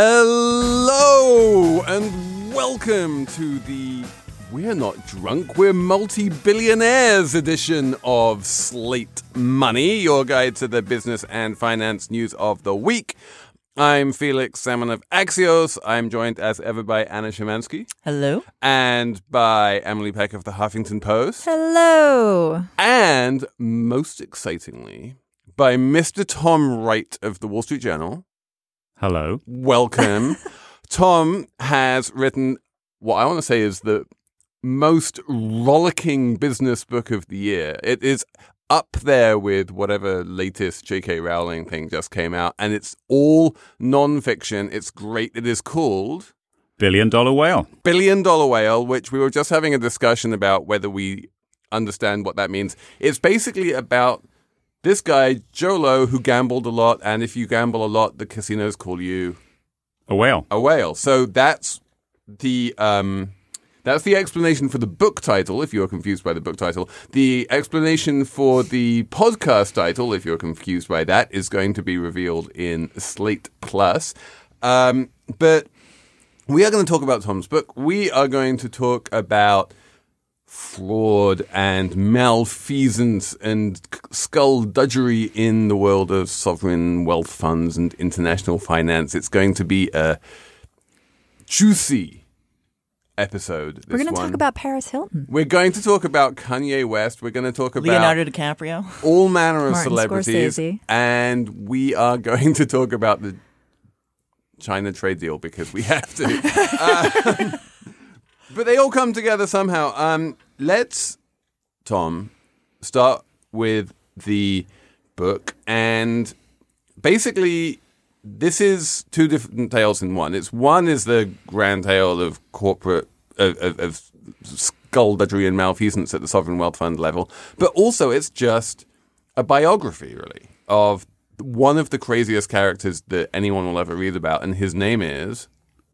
Hello and welcome to the We're Not Drunk, We're Multi Billionaires edition of Slate Money, your guide to the business and finance news of the week. I'm Felix Salmon of Axios. I'm joined as ever by Anna Szymanski. Hello. And by Emily Peck of the Huffington Post. Hello. And most excitingly, by Mr. Tom Wright of the Wall Street Journal. Hello. Welcome. Tom has written what I want to say is the most rollicking business book of the year. It is up there with whatever latest J.K. Rowling thing just came out, and it's all nonfiction. It's great. It is called Billion Dollar Whale. Billion Dollar Whale, which we were just having a discussion about whether we understand what that means. It's basically about this guy, Jho Low, who gambled a lot, and if you gamble a lot, the casinos call you A whale. a whale. So that's the um, that's the explanation for the book title. If you're confused by the book title, the explanation for the podcast title, if you're confused by that, is going to be revealed in Slate Plus. Um, but we are going to talk about Tom's book. We are going to talk about fraud and malfeasance and skullduggery in the world of sovereign wealth funds and international finance. It's going to be a juicy episode. We're going to talk about Paris Hilton. We're going to talk about Kanye West. We're going to talk about Leonardo DiCaprio. all manner of Martin celebrities, Scorsese. and we are going to talk about the China trade deal because we have to. Um, but they all come together somehow. Um, let's, Tom, start with the book, and basically, this is two different tales in one. It's one is the grand tale of corporate of, of, of skullduggery and malfeasance at the sovereign wealth fund level, but also it's just a biography, really, of one of the craziest characters that anyone will ever read about, and his name is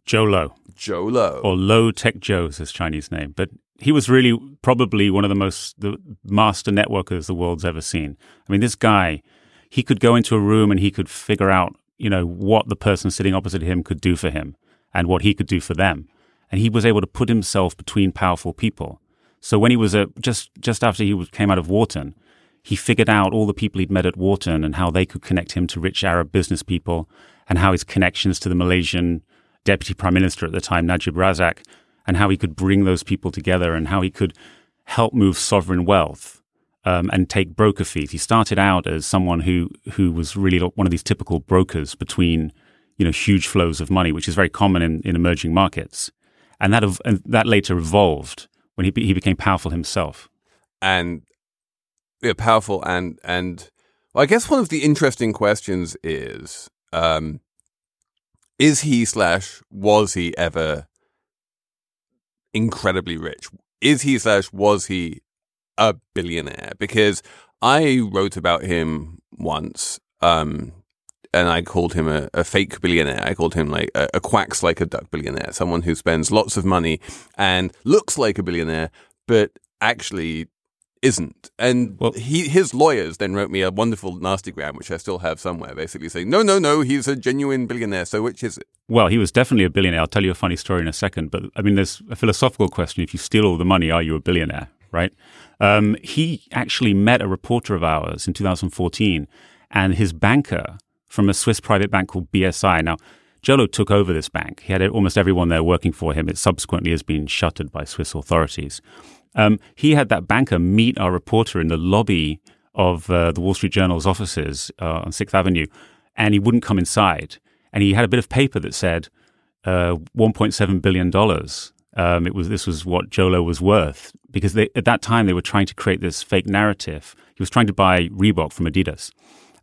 Jho Low, Jho Low. or Low Taek Jho is his Chinese name. But he was really probably one of the most the master networkers the world's ever seen. I mean, this guy, he could go into a room and he could figure out, you know, what the person sitting opposite him could do for him and what he could do for them. And he was able to put himself between powerful people. So when he was a, just just after he was, came out of Wharton, he figured out all the people he'd met at Wharton and how they could connect him to rich Arab business people and how his connections to the Malaysian deputy prime minister at the time, Najib Razak, and how he could bring those people together and how he could help move sovereign wealth um, and take broker fees. He started out as someone who who was really one of these typical brokers between you know huge flows of money, which is very common in, in emerging markets, and that ev- and that later evolved when he be- he became powerful himself. and yeah, powerful and and well, I guess one of the interesting questions is um, is he slash was he ever incredibly rich? Is he slash was he a billionaire? Because I wrote about him once, um, and I called him a, a fake billionaire. I called him like a, a quacks like a duck billionaire, someone who spends lots of money and looks like a billionaire, but actually isn't. And Well- he, his lawyers then wrote me a wonderful nastygram, which I still have somewhere, basically saying, no, no, no, he's a genuine billionaire. So which is it? Well, he was definitely a billionaire. I'll tell you a funny story in a second. But I mean, there's a philosophical question. If you steal all the money, are you a billionaire? Right? Um, he actually met a reporter of ours in 2014 and his banker from a Swiss private bank called BSI. Now, Jolo took over this bank. He had almost everyone there working for him. It subsequently has been shuttered by Swiss authorities. Um, he had that banker meet our reporter in the lobby of uh, the Wall Street Journal's offices uh, on Sixth Avenue, and he wouldn't come inside. And he had a bit of paper that said uh, 1.7 billion dollars. Um, it was this was what Jolo was worth because they, at that time they were trying to create this fake narrative. He was trying to buy Reebok from Adidas,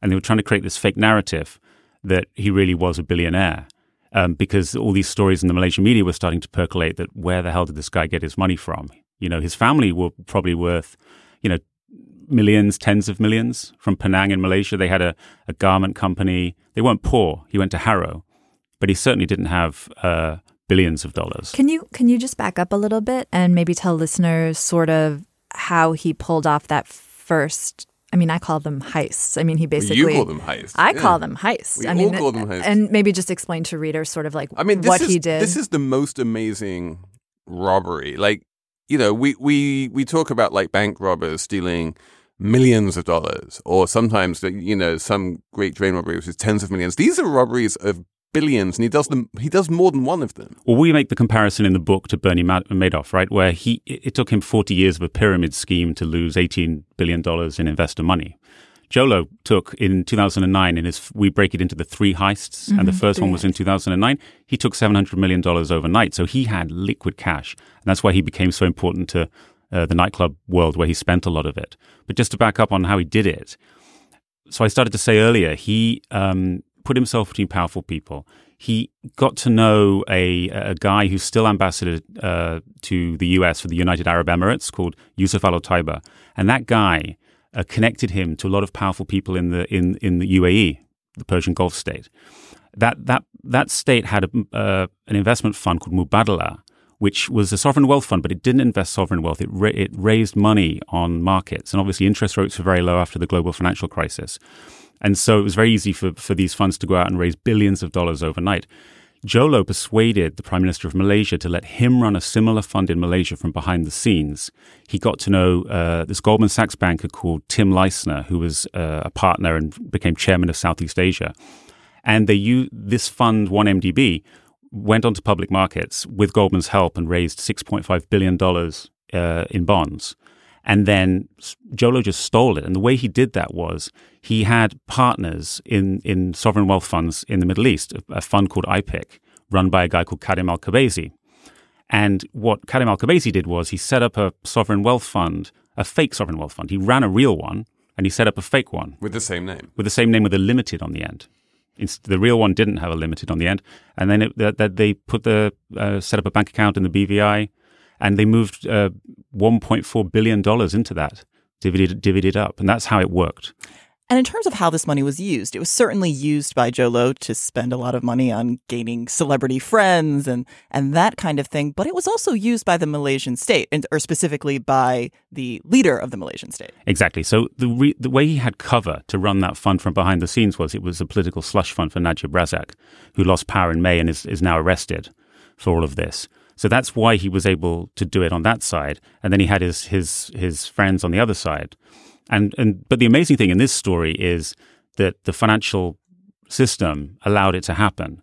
and they were trying to create this fake narrative that he really was a billionaire. Um, because all these stories in the Malaysian media were starting to percolate that where the hell did this guy get his money from? You know, his family were probably worth, you know, millions, tens of millions from Penang in Malaysia. They had a, a garment company. They weren't poor. He went to Harrow, but he certainly didn't have uh, billions of dollars. Can you can you just back up a little bit and maybe tell listeners sort of how he pulled off that first? I mean, I call them heists. I mean, he basically you call them heists. I yeah. call them heists. We I all mean, call them heists. And maybe just explain to readers sort of like I mean, this what is, he did. This is the most amazing robbery. Like, you know, we, we, we talk about like bank robbers stealing millions of dollars, or sometimes, you know, some great train robbery which is tens of millions. These are robberies of billions, and he does them. He does more than one of them. Well, we make the comparison in the book to Bernie Ma- Madoff, right? Where he it took him 40 years of a pyramid scheme to lose 18 billion dollars in investor money. Jolo took in 2009 in his we break it into the three heists and the first one was in 2009 he took 700 million dollars overnight so he had liquid cash and that's why he became so important to uh, the nightclub world where he spent a lot of it but just to back up on how he did it so I started to say earlier, he um, put himself between powerful people. He got to know a, a guy who's still ambassador uh, to the US for the United Arab Emirates called Yousef Al Otaiba. And that guy uh, connected him to a lot of powerful people in the, in, in the UAE, the Persian Gulf state. That, that, that state had a, uh, an investment fund called Mubadala, which was a sovereign wealth fund, but it didn't invest sovereign wealth. It, ra- it raised money on markets. And obviously, interest rates were very low after the global financial crisis. And so it was very easy for, for these funds to go out and raise billions of dollars overnight. Jolo persuaded the Prime Minister of Malaysia to let him run a similar fund in Malaysia from behind the scenes. He got to know uh, this Goldman Sachs banker called Tim Leissner, who was uh, a partner and became chairman of Southeast Asia. And they this fund, 1MDB, went onto public markets with Goldman's help and raised $6.5 billion uh, in bonds. And then Jolo just stole it. And the way he did that was he had partners in, in sovereign wealth funds in the Middle East, a, a fund called IPIC, run by a guy called Khadem Al Qubaisi. And what Khadem Al Qubaisi did was he set up a sovereign wealth fund, a fake sovereign wealth fund. He ran a real one and he set up a fake one With the same name. with the same name with a limited on the end. It's, the real one didn't have a limited on the end, and then it, that, that they put the uh, set up a bank account in the BVI, and they moved uh, 1.4 billion dollars into that, divided divided up, and that's how it worked. And in terms of how this money was used, it was certainly used by Jolo to spend a lot of money on gaining celebrity friends and and that kind of thing. But it was also used by the Malaysian state, and, or specifically by the leader of the Malaysian state. Exactly. So the re- the way he had cover to run that fund from behind the scenes was it was a political slush fund for Najib Razak, who lost power in May and is, is now arrested for all of this. So that's why he was able to do it on that side, and then he had his his his friends on the other side. And and but the amazing thing in this story is that the financial system allowed it to happen.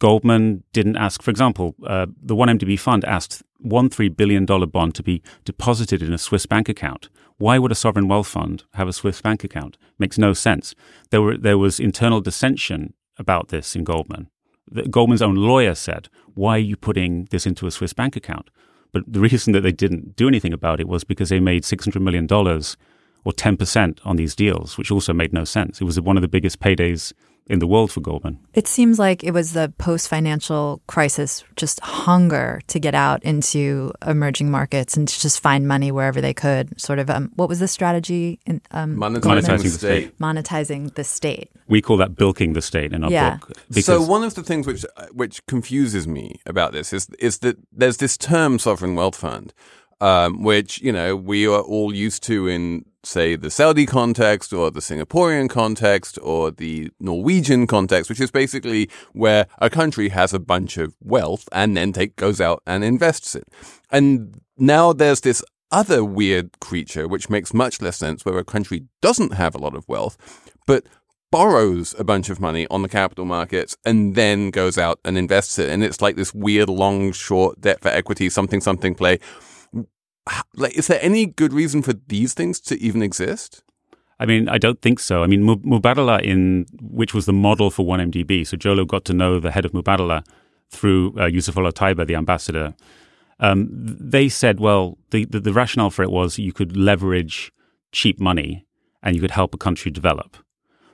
Goldman didn't ask, for example, uh, the 1MDB fund asked one $3 billion bond to be deposited in a Swiss bank account. Why would a sovereign wealth fund have a Swiss bank account? Makes no sense. There, were, there was internal dissension about this in Goldman. Goldman's own lawyer said, Why are you putting this into a Swiss bank account? But the reason that they didn't do anything about it was because they made $600 million or 10% on these deals, which also made no sense. It was one of the biggest paydays in the world for Goldman. It seems like it was the post financial crisis, just hunger to get out into emerging markets and to just find money wherever they could. Sort of, um, what was the strategy? In, um, Monetizing, Monetizing the the state. monetizing the state. We call that bilking the state in our Yeah. book. Because so one of the things which which confuses me about this is is that there's this term sovereign wealth fund. Um, which you know we are all used to in say the Saudi context or the Singaporean context or the Norwegian context, which is basically where a country has a bunch of wealth and then take goes out and invests it. And now there's this other weird creature which makes much less sense where a country doesn't have a lot of wealth, but borrows a bunch of money on the capital markets and then goes out and invests it. And it's like this weird long short debt for equity, something, something play. Like, is there any good reason for these things to even exist? I mean, I don't think so. I mean, Mubadala, in which was the model for 1MDB. So Jolo got to know the head of Mubadala through uh, Yousef Al Otaiba, the ambassador. Um, they said, well, the, the, the rationale for it was you could leverage cheap money and you could help a country develop.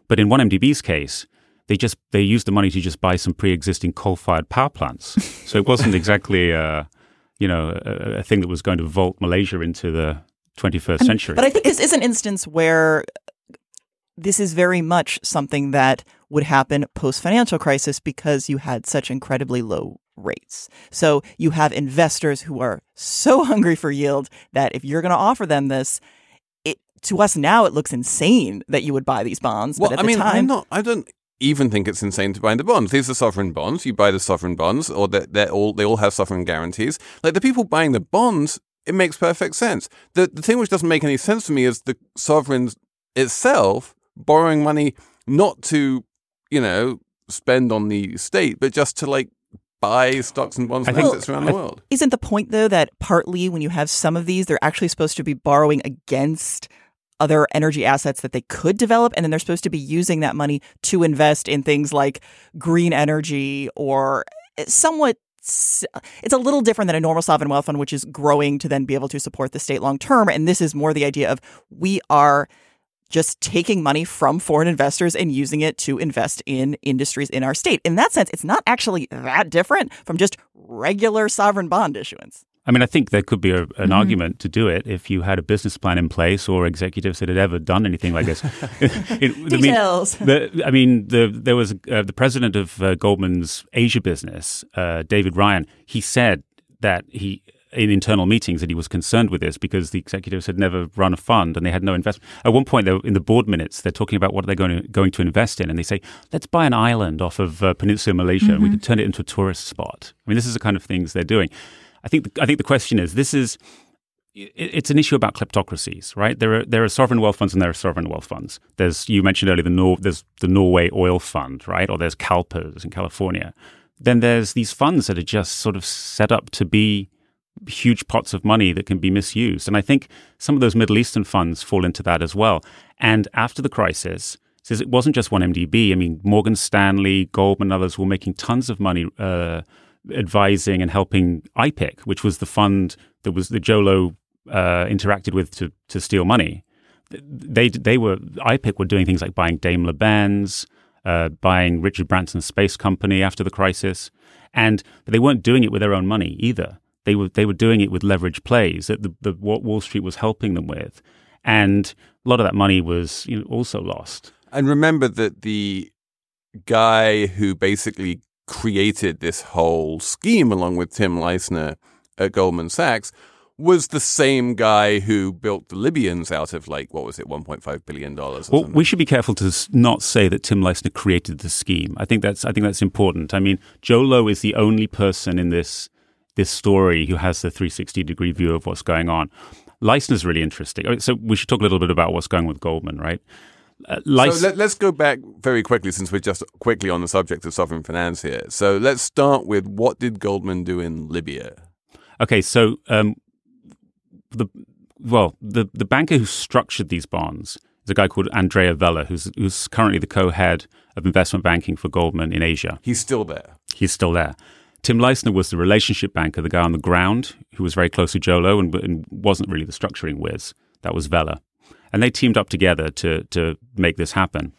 But in 1MDB's case, they just they used the money to just buy some pre-existing coal-fired power plants. so it wasn't exactly, uh, you know, a, a, thing that was going to vault Malaysia into the 21st century. But I think this is an instance where this is very much something that would happen post financial crisis because you had such incredibly low rates. So you have investors who are so hungry for yield that if you're going to offer them this, it to us now it looks insane that you would buy these bonds. Well, I mean, time, I'm not. I don't even think it's insane to buy the bonds. These are sovereign bonds. You buy the sovereign bonds, or they're, they're all they all have sovereign guarantees. Like the people buying the bonds, it makes perfect sense. The the thing which doesn't make any sense to me is the sovereigns itself borrowing money not to, you know, spend on the state, but just to like buy stocks and bonds and assets around the world. Isn't the point though that partly when you have some of these, they're actually supposed to be borrowing against other energy assets that they could develop, and then they're supposed to be using that money to invest in things like green energy or eh, somewhat it's a little different than a normal sovereign wealth fund, which is growing to then be able to support the state long term. And this is more the idea of we are just taking money from foreign investors and using it to invest in industries in our state. In that sense, it's not actually that different from just regular sovereign bond issuance. I mean, I think there could be a, an mm-hmm. argument to do it if you had a business plan in place or executives that had ever done anything like this. it, Details. I mean, the, I mean the, there was uh, the president of uh, Goldman's Asia business, uh, David Ryan. He said that he in internal meetings that he was concerned with this because the executives had never run a fund and they had no investment. At one point, in the board minutes, they're talking about what they're going to, going to invest in, and they say, "Let's buy an island off of uh, Peninsula Malaysia. Mm-hmm. We could turn it into a tourist spot." I mean, this is the kind of things they're doing. I think. The, I think the question is, this is. It's an issue about kleptocracies, right? There are there are sovereign wealth funds and there are sovereign wealth funds. There's you mentioned earlier the Nor- there's the Norway Oil Fund, right? Or there's CalPERS in California. Then there's these funds that are just sort of set up to be huge pots of money that can be misused. And I think some of those Middle Eastern funds fall into that as well. And after the crisis, says it wasn't just 1MDB. I mean, Morgan Stanley, Goldman, others were making tons of money uh, advising and helping IPIC, which was the fund that was the Jolo uh, interacted with to, to steal money. They they were IPIC were doing things like buying Daimler Benz, uh, buying Richard Branson's space company after the crisis, and they weren't doing it with their own money either. They were they were doing it with leverage plays that the, the what Wall Street was helping them with, and a lot of that money was you know, also lost. And remember that the guy who basically created this whole scheme, along with Tim Leissner at Goldman Sachs, was the same guy who built the Libyans out of like what was it, one point five billion dollars? Well, something. we should be careful to not say that Tim Leissner created the scheme. I think that's I think that's important. I mean, Jho Low is the only person in this this story who has the 360 degree view of what's going on. is really interesting. Oh, so we should talk a little bit about what's going with Goldman, right? Uh, so let, us go back very quickly since we're just quickly on the subject of sovereign finance here. So let's start with what did Goldman do in Libya? Okay, so um, the well, the the banker who structured these bonds is a guy called Andrea Vella, who's who's currently the co-head of investment banking for Goldman in Asia. He's still there. He's still there. Tim Leissner was the relationship banker, the guy on the ground who was very close to Jolo and, and wasn't really the structuring whiz. That was Vella. And they teamed up together to, to make this happen.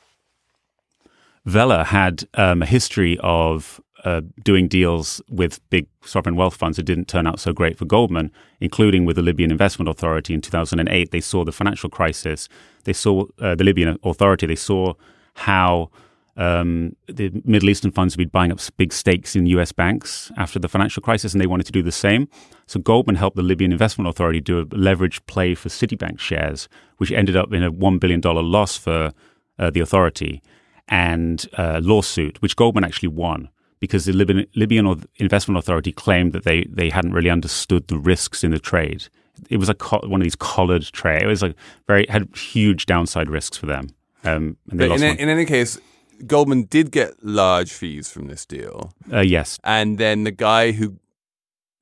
Vella had um, a history of uh, doing deals with big sovereign wealth funds that didn't turn out so great for Goldman, including with the Libyan Investment Authority in 2008. They saw the financial crisis. They saw uh, the Libyan Authority. They saw how um, the Middle Eastern funds had been buying up big stakes in U.S. banks after the financial crisis, and they wanted to do the same. So Goldman helped the Libyan Investment Authority do a leverage play for Citibank shares, which ended up in a one billion dollar loss for uh, the authority and a lawsuit, which Goldman actually won because the Libyan, Libyan Investment Authority claimed that they, they hadn't really understood the risks in the trade. It was a co- one of these collared trade. It was like very had huge downside risks for them. Um, and they But lost in, in any case, Goldman did get large fees from this deal. Uh, yes, And then the guy who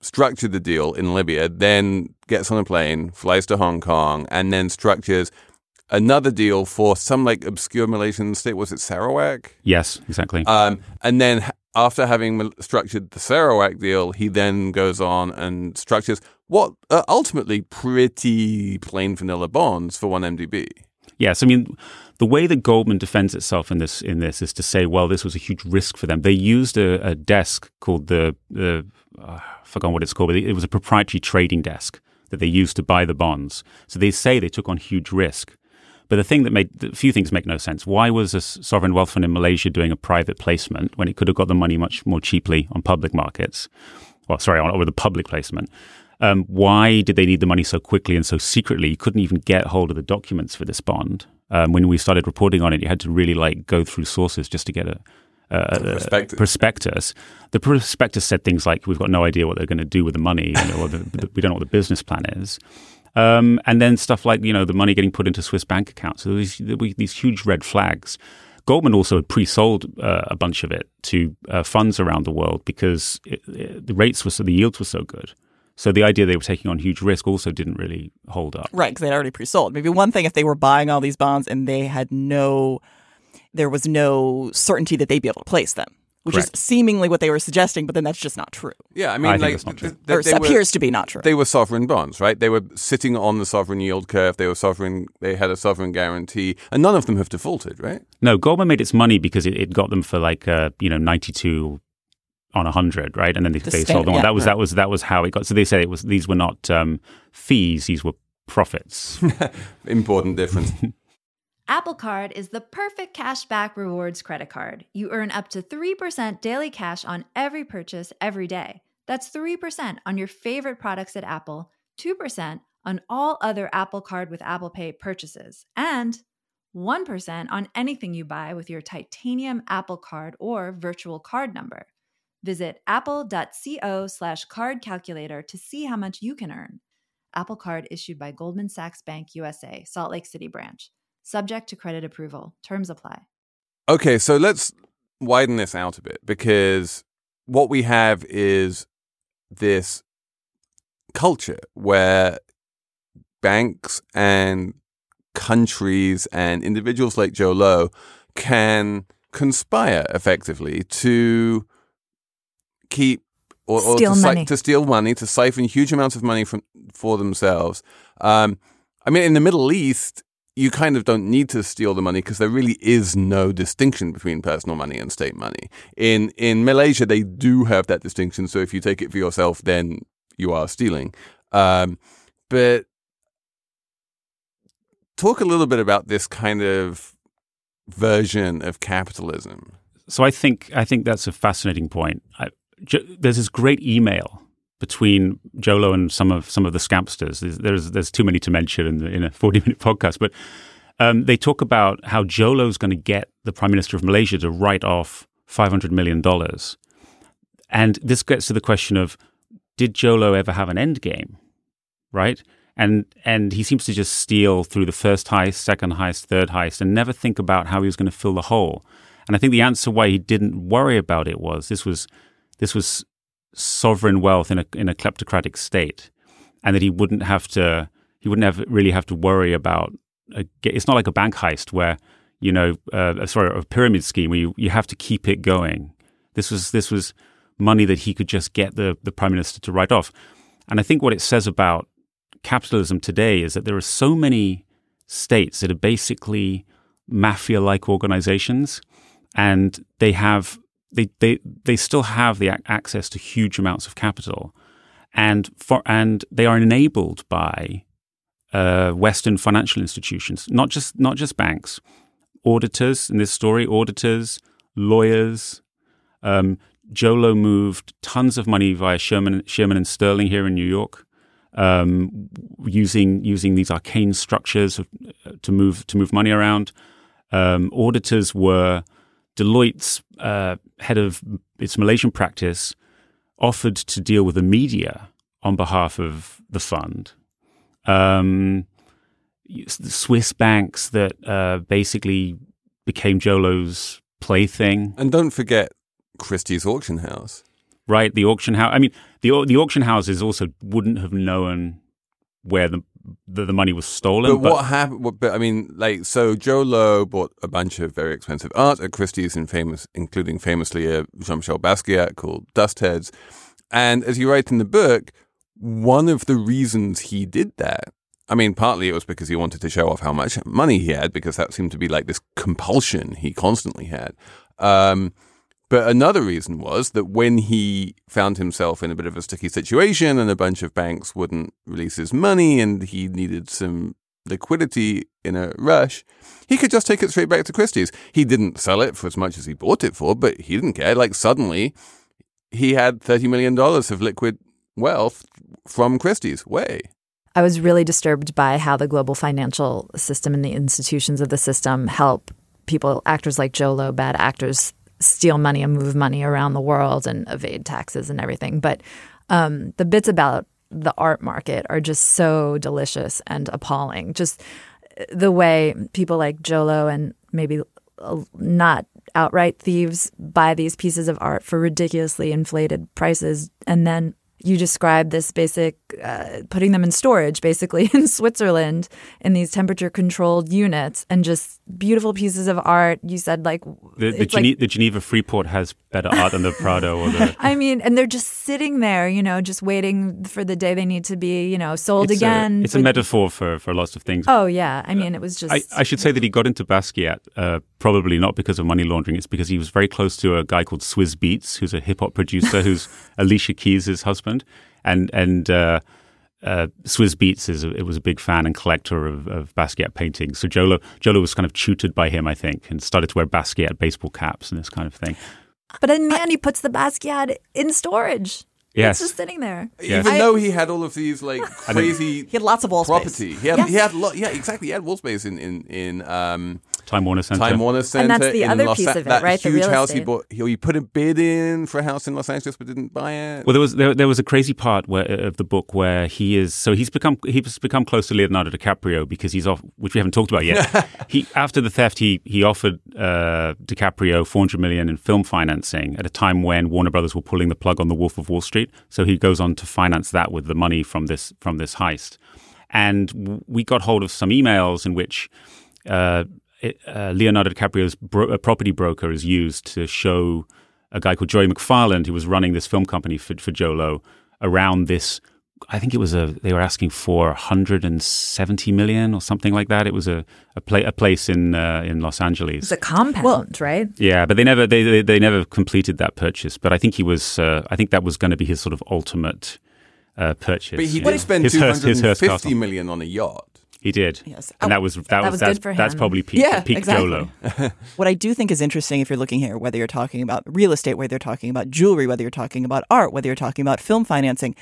structured the deal in Libya then gets on a plane, flies to Hong Kong, and then structures another deal for some like obscure Malaysian state. Was it Sarawak? yes, exactly. Um, and then after having structured the Sarawak deal, he then goes on and structures what are ultimately pretty plain vanilla bonds for 1MDB. Yes, I mean the way that Goldman defends itself in this in this is to say, well, this was a huge risk for them. They used a, a desk called the the uh, I forgot what it's called, but it was a proprietary trading desk that they used to buy the bonds. So they say they took on huge risk. But the thing that made a few things make no sense. Why was a sovereign wealth fund in Malaysia doing a private placement when it could have got the money much more cheaply on public markets? Well, sorry, on, with a public placement. Um, why did they need the money so quickly and so secretly? You couldn't even get hold of the documents for this bond. Um, when we started reporting on it, you had to really like go through sources just to get a, Prospectus. prospectus. The prospectus said things like, "We've got no idea what they're going to do with the money. You know, or the, the, we don't know what the business plan is." Um, and then stuff like you know the money getting put into Swiss bank accounts. So there was- there were these huge red flags. Goldman also had pre-sold uh, a bunch of it to uh, funds around the world because it, it, the rates were so the yields were so good. So the idea they were taking on huge risk also didn't really hold up. Right, because they'd already pre-sold. Maybe one thing if they were buying all these bonds and they had no, there was no certainty that they'd be able to place them, which Correct. is seemingly what they were suggesting, but then that's just not true, Yeah, I mean, I like that's not true. th- th- or they were- appears to be not true. they were sovereign bonds, right? They were sitting on the sovereign yield curve. They were sovereign. They had a sovereign guarantee, and none of them have defaulted, right? No, Goldman made its money because it, it got them for like uh, you know ninety two on a hundred, right? And then they, The they stand- sold them yeah, that was right. that was that was how it got. So they said it was these were not um, fees; these were profits. Important difference. Apple Card is the perfect cashback rewards credit card. You earn up to 3% daily cash on every purchase every day. That's 3% on your favorite products at Apple, 2% on all other Apple Card with Apple Pay purchases, and 1% on anything you buy with your titanium Apple Card or virtual card number. Visit apple.co slash card calculator to see how much you can earn. Apple Card issued by Goldman Sachs Bank USA, Salt Lake City branch. Subject to credit approval. Terms apply. Okay, so let's widen this out a bit because what we have is this culture where banks and countries and individuals like Jho Low can conspire effectively to keep or, or Steal to, si- to steal money, to siphon huge amounts of money from for themselves. Um, I mean, in the Middle East, you kind of don't need to steal the money because there really is no distinction between personal money and state money. In in Malaysia, they do have that distinction. So if you take it for yourself, then you are stealing. Um, but talk a little bit about this kind of version of capitalism. so I think I think that's a fascinating point. I, jo, there's this great email between Jolo and some of some of the scampsters. There's there's, there's too many to mention in, the, in a 40 minute podcast, but um, they talk about how Jolo's going to get the prime minister of Malaysia to write off 500 million dollars, and this gets to the question of did Jolo ever have an end game, right? And and he seems to just steal through the first heist, second heist, third heist, and never think about how he was going to fill the hole. And I think the answer why he didn't worry about it was this was this was sovereign wealth in a in a kleptocratic state, and that he wouldn't have to he wouldn't have really have to worry about. A, it's not like a bank heist where you know uh, sorry a pyramid scheme where you, you have to keep it going. This was this was money that he could just get the the prime minister to write off, and I think what it says about capitalism today is that there are so many states that are basically mafia like organizations and they have they, they they still have the access to huge amounts of capital and for and they are enabled by uh, western financial institutions not just not just banks auditors in this story auditors lawyers. Um, Jolo moved tons of money via Shearman, Shearman and Sterling here in New York, um, using using these arcane structures to move to move money around. Um, auditors were Deloitte's uh, head of its Malaysian practice offered to deal with the media on behalf of the fund. Um, the Swiss banks that uh, basically became Jolo's plaything. And don't forget Christie's auction house. Right, the auction house. I mean, the the auction houses also wouldn't have known where the the, the money was stolen. But, what happened? But I mean, like, so Jolo bought a bunch of very expensive art at Christie's, in famous, including famously a Jean-Michel Basquiat called Dust Heads. And as you write in the book, one of the reasons he did that I mean, partly it was because he wanted to show off how much money he had, because that seemed to be like this compulsion he constantly had. Um, but another reason was that when he found himself in a bit of a sticky situation and a bunch of banks wouldn't release his money and he needed some liquidity in a rush, he could just take it straight back to Christie's. He didn't sell it for as much as he bought it for, but he didn't care. Like suddenly he had $30 million of liquid wealth from Christie's way. I was really disturbed by how the global financial system and the institutions of the system help people, actors like Joe Jolo, bad actors, steal money and move money around the world and evade taxes and everything. But um, the bits about the art market are just so delicious and appalling. Just the way people like Jolo and maybe not outright thieves buy these pieces of art for ridiculously inflated prices and then you describe this basic uh, putting them in storage basically in Switzerland in these temperature controlled units and just beautiful pieces of art. You said like the, the, Gene- like, the Geneva Freeport has better art than the Prado or the. I mean, and they're just sitting there, you know, just waiting for the day they need to be, you know, sold it's again. A, it's a metaphor for, for lots of things. Oh yeah, I mean, it was just. I, I should say that he got into Basquiat uh, probably not because of money laundering. It's because he was very close to a guy called Swizz Beatz who's a hip hop producer, who's Alicia Keys' husband, and and. Uh, uh, Swizz Beatz is a, it was a big fan and collector of, of Basquiat paintings. So Jolo Jolo was kind of tutored by him, I think, and started to wear Basquiat baseball caps and this kind of thing. But in the end, he puts the Basquiat in storage. Yes. It's just sitting there. Even I- though he had all of these like crazy He had lots of wall space. property. He had Yes. he had lo- yeah, exactly. He had wall space in in in um, Time Warner Center. Time Warner Center. And that's the other Los piece A- of it, that right? The huge real house he bought. He, he put a bid in for a house in Los Angeles, but didn't buy it. Well, there was there, there was a crazy part where, of the book where he is so he's become he's become close to Leonardo DiCaprio because he's off, which we haven't talked about yet. he after the theft, he he offered uh, DiCaprio 400 million in film financing at a time when Warner Brothers were pulling the plug on The Wolf of Wall Street. So he goes on to finance that with the money from this from this heist, and we got hold of some emails in which. Uh, it, uh, Leonardo DiCaprio's bro- uh, property broker is used to show a guy called Joey McFarland, who was running this film company for, for Jolo, around this. I think it was a. They were asking for 170 million or something like that. It was a a, pla- a place in uh, in Los Angeles. It's a compound, right? Yeah, but they never they, they they never completed that purchase. But I think he was. Uh, I think that was going to be his sort of ultimate uh, purchase. but he Yeah. did spend His two his hundred and Hearst fifty Castle. million on a yacht. He did. Yes. and that oh, was that, was, was that's, good for that's probably peak Yeah, peak exactly. Jolo. What I do think is interesting if you're looking here, whether you're talking about real estate, whether you're talking about jewelry, whether you're talking about art, whether you're talking about film financing,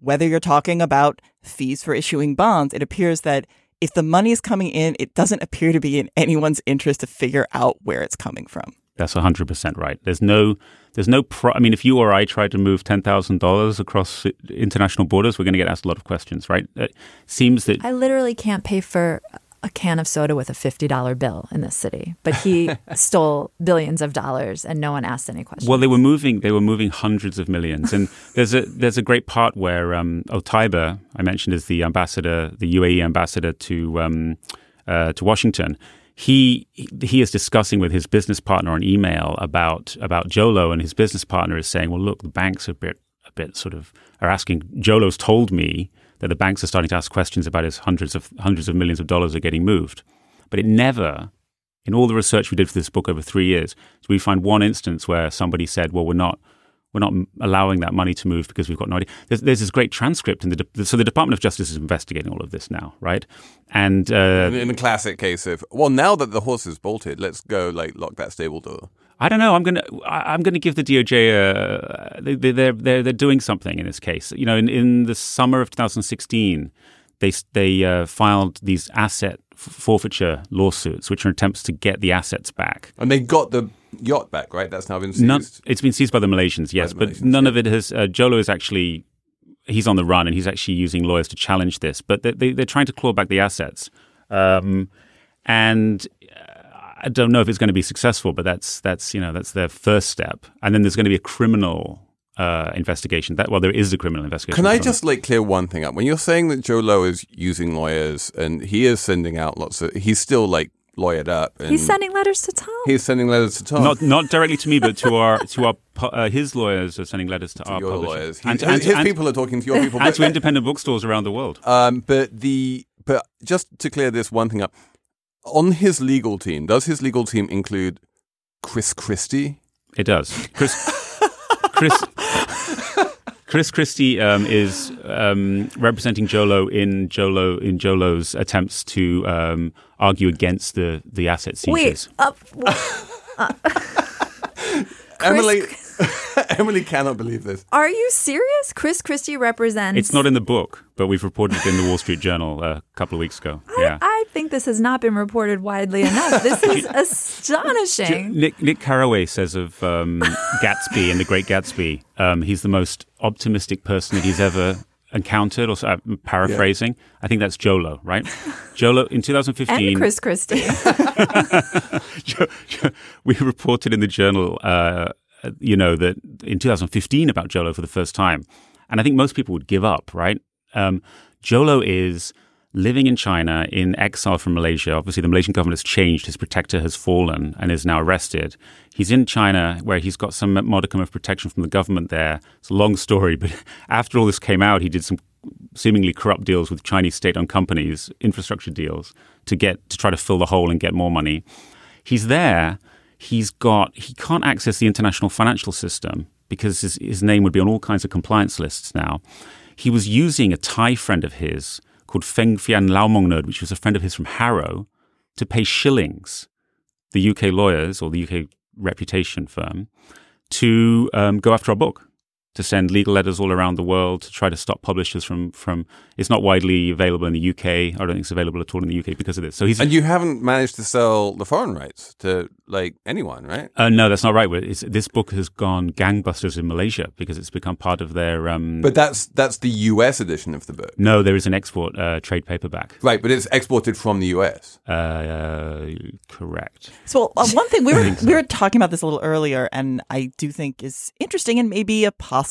whether you're talking about fees for issuing bonds, it appears that if the money is coming in, it doesn't appear to be in anyone's interest to figure out where it's coming from. That's hundred percent right. There's no, there's no. Pro- I mean, if you or I tried to move ten thousand dollars across international borders, we're going to get asked a lot of questions, right? It seems that I literally can't pay for a can of soda with a $50 bill in this city, but he stole billions of dollars and no one asked any questions. well, they were moving, they were moving hundreds of millions, and there's a there's a great part where um, Otaiba, I mentioned, is the ambassador, the UAE ambassador to um, uh, to Washington. He he is discussing with his business partner on email about about Jolo, and his business partner is saying, "Well, look, the banks are a bit a bit sort of are asking. Jolo's told me that the banks are starting to ask questions about his hundreds of hundreds of millions of dollars are getting moved, but it never." In all the research we did for this book over three years, so we find one instance where somebody said, "Well, we're not we're not allowing that money to move because we've got no idea. There's, there's this great transcript, and the, so the Department of Justice is investigating all of this now, right? And uh, in, in a classic case of well, now that the horse is bolted, let's go like lock that stable door. I don't know. I'm gonna I- I'm gonna give the DOJ a they, they- they're they're they're doing something in this case. You know, in, in the summer of 2016, they they uh, filed these asset forfeiture lawsuits, which are attempts to get the assets back. And they got the yacht back, right? That's now been seized. None, it's been seized by the Malaysians, yes, the but Malaysians, none yeah. of it has. Uh, Jolo is actually he's on the run, and he's actually using lawyers to challenge this. But they, they, they're trying to claw back the assets, um, and uh, I don't know if it's going to be successful. But that's that's you know that's their first step, and then there's going to be a criminal. Uh, investigation. That well, there is a criminal investigation. Can I just like clear one thing up? When you're saying that Jho Low is using lawyers and he is sending out lots of, he's still like lawyered up. And He's sending letters to Tom. He's sending letters to Tom. not not directly to me, but to our to our uh, his lawyers are sending letters to, to our your lawyers. He- and, his and, his and- people are talking to your people. and but- to independent bookstores around the world. Um, but the but just to clear this one thing up, on his legal team, does his legal team include Chris Christie? It does. Chris Chris Chris Christie um, is um, representing Jolo in Jolo in Jolo's attempts to um, argue against the the asset seizures. Wait, up. Emily, Emily cannot believe this. Are you serious? Chris Christie represents. It's not in the book, but we've reported it in the Wall Street Journal a couple of weeks ago. Yeah. I think this has not been reported widely enough. This is astonishing. Nick Nick Carraway says of um, Gatsby in The Great Gatsby, um, he's the most optimistic person that he's ever encountered. Or so, I'm paraphrasing. I think that's Jolo, right? Jolo in 2015. And Chris Christie. we reported in the journal, uh, you know, that in 2015 about Jolo for the first time, and I think most people would give up, right? Um, Jolo is living in China in exile from Malaysia. Obviously, the Malaysian government has changed; his protector has fallen and is now arrested. He's in China where he's got some modicum of protection from the government there. It's a long story, but after all this came out, he did some seemingly corrupt deals with Chinese state-owned companies, infrastructure deals, to get to try to fill the hole and get more money he's there. He's got he can't access the international financial system because his, his name would be on all kinds of compliance lists now. He was using a Thai friend of his called Feng Fian Laomongnud, which was a friend of his from Harrow, to pay Schillings, the UK lawyers or the UK reputation firm, to um, go after our book, to send legal letters all around the world to try to stop publishers from from. It's not widely available in the UK. I don't think it's available at all in the UK because of this. So he's And you haven't managed to sell the foreign rights to like anyone, right? Uh, no, that's not right. It's, this book has gone gangbusters in Malaysia because it's become part of their. Um, But that's that's the US edition of the book, no, there is an export uh, trade paperback. right? But it's exported from the US. Uh, correct. So uh, one thing we were we were talking about this a little earlier, and I do think is interesting and maybe a possible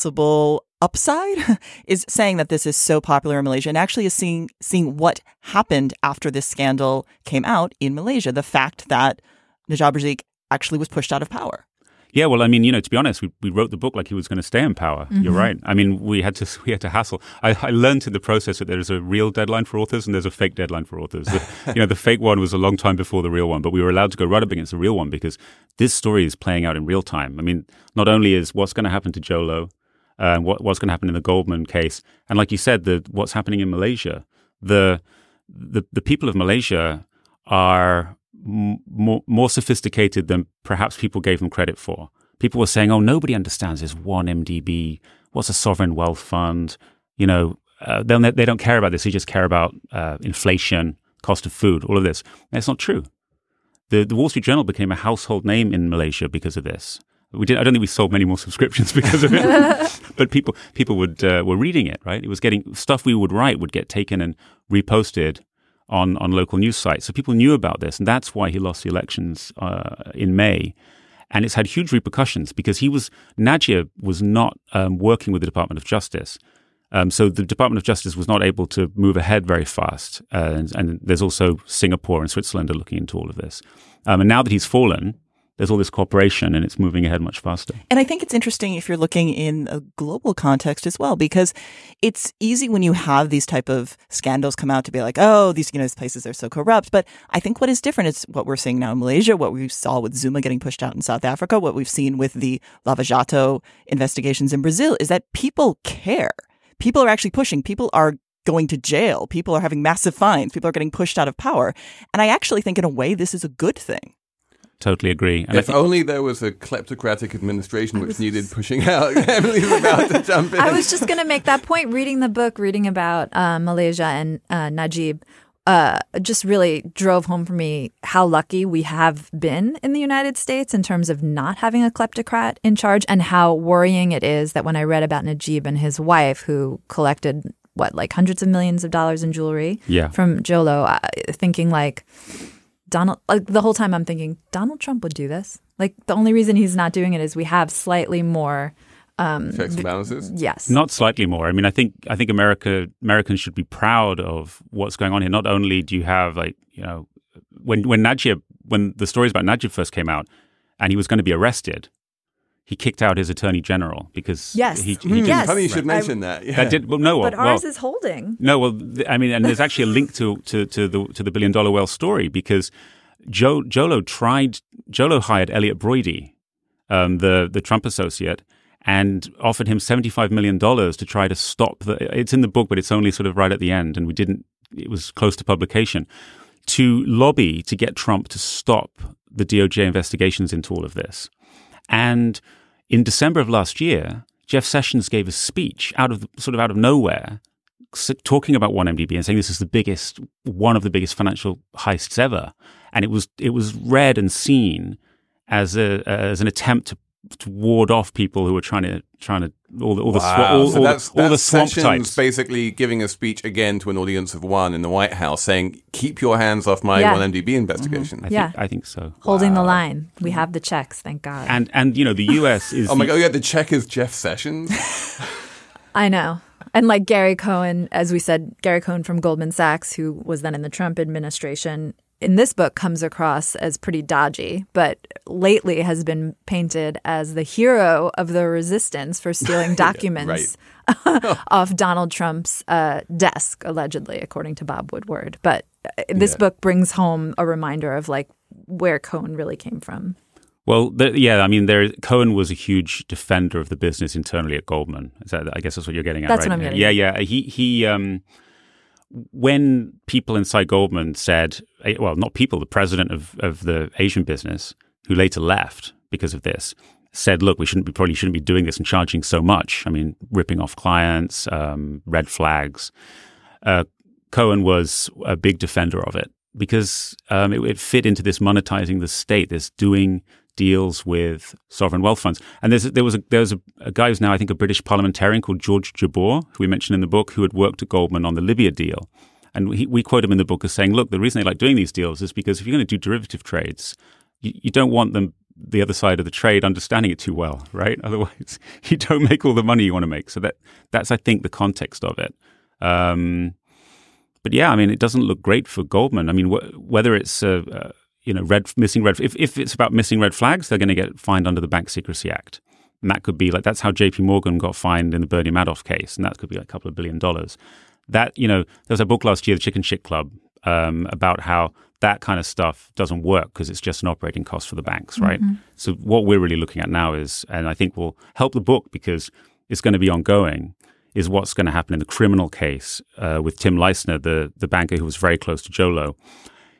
upside is saying that this is so popular in Malaysia and actually is seeing seeing what happened after this scandal came out in Malaysia. The fact that Najib Razak actually was pushed out of power. Yeah, well, I mean, you know, to be honest, we, we wrote the book like he was going to stay in power. You're mm-hmm. right. I mean, we had to we had to hassle. I, I learned in the process that there is a real deadline for authors and there's a fake deadline for authors. The, you know, the fake one was a long time before the real one, but we were allowed to go right up against the real one because this story is playing out in real time. I mean, not only is what's going to happen to Jolo, uh, what, what's going to happen in the Goldman case, and like you said, the what's happening in Malaysia, the the the people of Malaysia are m- more more sophisticated than perhaps people gave them credit for. People were saying, "Oh, nobody understands this one MDB. What's a sovereign wealth fund? You know, uh, they they don't care about this. They just care about uh, inflation, cost of food, all of this." That's not true. The the Wall Street Journal became a household name in Malaysia because of this. We did. I don't think we sold many more subscriptions because of it, but people people would uh, were reading it. Right, it was getting stuff we would write would get taken and reposted on on local news sites. So people knew about this, and that's why he lost the elections uh, in May. And it's had huge repercussions because he was Najib was not um, working with the Department of Justice. Um, so the Department of Justice was not able to move ahead very fast. Uh, and, and there's also Singapore and Switzerland are looking into all of this. Um, and now that he's fallen, there's all this cooperation and it's moving ahead much faster. And I think it's interesting if you're looking in a global context as well, because it's easy when you have these type of scandals come out to be like, oh, these you know these places are so corrupt. But I think what is different is what we're seeing now in Malaysia, what we saw with Zuma getting pushed out in South Africa, what we've seen with the Lava Jato investigations in Brazil, is that people care. People are actually pushing. People are going to jail. People are having massive fines. People are getting pushed out of power. And I actually think in a way this is a good thing. Totally agree. And if think, only there was a kleptocratic administration which needed pushing out. Emily's about to jump in. I was just going to make that point. Reading the book, reading about uh, Malaysia and uh, Najib, uh, just really drove home for me how lucky we have been in the United States in terms of not having a kleptocrat in charge, and how worrying it is that when I read about Najib and his wife, who collected what like hundreds of millions of dollars in jewelry Yeah. from Jolo, uh, thinking like Donald. Like the whole time, I'm thinking Donald Trump would do this. Like the only reason he's not doing it is we have slightly more. Um, Checks and balances. Yes, Not slightly more. I mean, I think I think America Americans should be proud of what's going on here. Not only do you have like you know when when Najib when the stories about Najib first came out, and he was going to be arrested, he kicked out his attorney general because Yes. he, he didn't- Yes. Funny you should I- mention that. Yeah. that did well no well, but ours well, is holding. No, well, th- I mean, and there's actually a link to to, to the to the billion dollar well story because Joe Jho Low tried Jho Low hired Elliott Broidy, um, the the Trump associate, and offered him seventy five million dollars to try to stop the. It's in the book, but it's only sort of right at the end, and we didn't. It was close to publication to lobby to get Trump to stop the DOJ investigations into all of this, and in December of last year, Jeff Sessions gave a speech out of sort of out of nowhere talking about 1MDB and saying this is the biggest, one of the biggest financial heists ever, and it was it was read and seen as a as an attempt to, to ward off people who were trying to trying to all the all the swa- all, so all that's, the, all the swamp Sessions types. basically giving a speech again to an audience of one in the White House saying, keep your hands off my Yeah. 1MDB mm-hmm. investigation. I think, Yeah. I think so. Holding the line. We have the checks, thank God. And and you know the U.S. is Oh my God, oh, yeah, the check is Jeff Sessions. I know. And like Gary Cohn, as we said, Gary Cohn from Goldman Sachs, who was then in the Trump administration, in this book comes across as pretty dodgy, but lately has been painted as the hero of the resistance for stealing documents off Donald Trump's uh, desk, allegedly, according to Bob Woodward. But uh, this Yeah. book brings home a reminder of like where Cohn really came from. Well, the, yeah, I mean, there Cohn was a huge defender of the business internally at Goldman. Is that, I guess that's what you're getting at, That's right? what I'm getting yeah, at. yeah. He he. Um, when people inside Goldman said, well, not people, the president of of the Asian business, who later left because of this, said, look, we shouldn't be probably shouldn't be doing this and charging so much. I mean, ripping off clients, um, red flags. Uh, Cohn was a big defender of it because um, it, it fit into this monetizing the state, this doing deals with sovereign wealth funds. And there was a there was a, a guy who's now I think a British parliamentarian called George Jabor, who we mentioned in the book, who had worked at Goldman on the Libya deal. And we quote him in the book as saying, "Look, the reason they like doing these deals is because if you're going to do derivative trades, you, you don't want them." The other side of the trade understanding it too well, right? Otherwise, you don't make all the money you want to make. So that that's, I think, the context of it. Um, but yeah, I mean, it doesn't look great for Goldman. I mean, wh- whether it's uh, uh, you know red missing red if if it's about missing red flags, they're going to get fined under the Bank Secrecy Act, and that could be like that's how J.P. Morgan got fined in the Bernie Madoff case, and that could be like a couple of billion dollars. That you know, there was a book last year, The Chicken Shit Club, um, about how that kind of stuff doesn't work because it's just an operating cost for the banks, right? So what we're really looking at now is, and I think will help the book because it's going to be ongoing is what's going to happen in the criminal case uh, with Tim Leissner, the, the banker who was very close to Jho Low.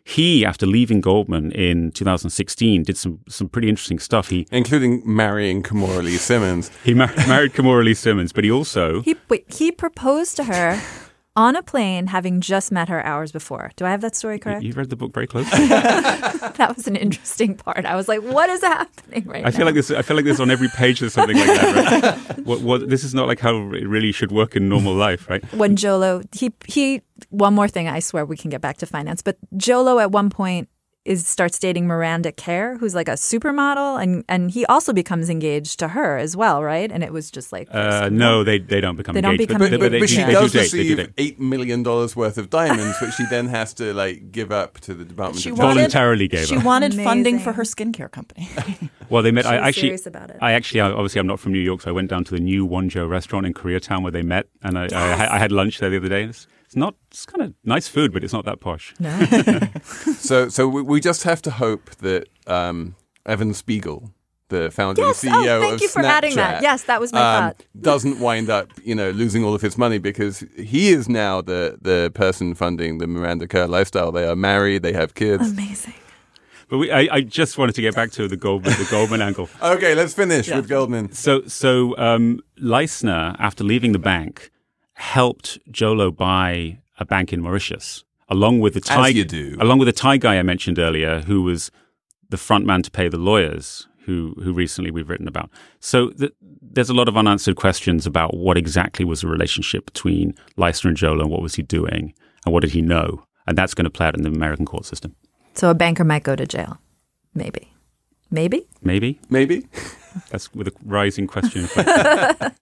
He, after leaving Goldman in 2016, did some, some pretty interesting stuff. He including marrying Kamora Lee Simmons. he mar- married Kamora Lee Simmons, but he also He wait, he proposed to her on a plane, having just met her hours before. Do I have that story correct? you read the book very closely. that was an interesting part. I was like, "What is happening right I feel now?" like this. I feel like this on every page. There's something like that. Right? what, what, this is not like how it really should work in normal life, right? when Jho Low he he one more thing I swear we can get back to finance but Jho Low at one point is starts dating Miranda Kerr who's like a supermodel and and he also becomes engaged to her as well right and it was just like Uh, no, they they don't become They don't become but, But, but, but, they, but she they do does they do receive date. eight million dollars worth of diamonds, which she then has to like give up to the Department She of wanted- voluntarily gave She up. wanted funding for her skincare company. Well, they met. She I actually, serious about it. I actually, obviously, I'm not from New York, so I went down to the new Wonjo restaurant in Koreatown where they met, and I, I, I had lunch there the other day. It's, it's not, it's kind of nice food, but it's not that posh. no So, so we, we just have to hope that um, Evan Spiegel, the founder Yes, and oh, CEO thank of you for adding that. Yes, that was my um, thought. doesn't wind up, you know, losing all of his money because he is now the the person funding the Miranda Kerr lifestyle. They are married, they have kids. amazing But we, I, I just wanted to get back to the Goldman, the Goldman angle. Okay, let's finish with Goldman. So, so um, Leissner, after leaving the bank, helped Jho Low buy a bank in Mauritius, along with the Thai, you do. along with the Thai guy I mentioned earlier, who was the front man to pay the lawyers who who recently we've written about. So th- there's a lot of unanswered questions about what exactly was the relationship between Leissner and Jho Low, and what was he doing, and what did he know, and that's going to play out in the American court system. So a banker might go to jail. Maybe. Maybe? Maybe Maybe. that's with a rising question.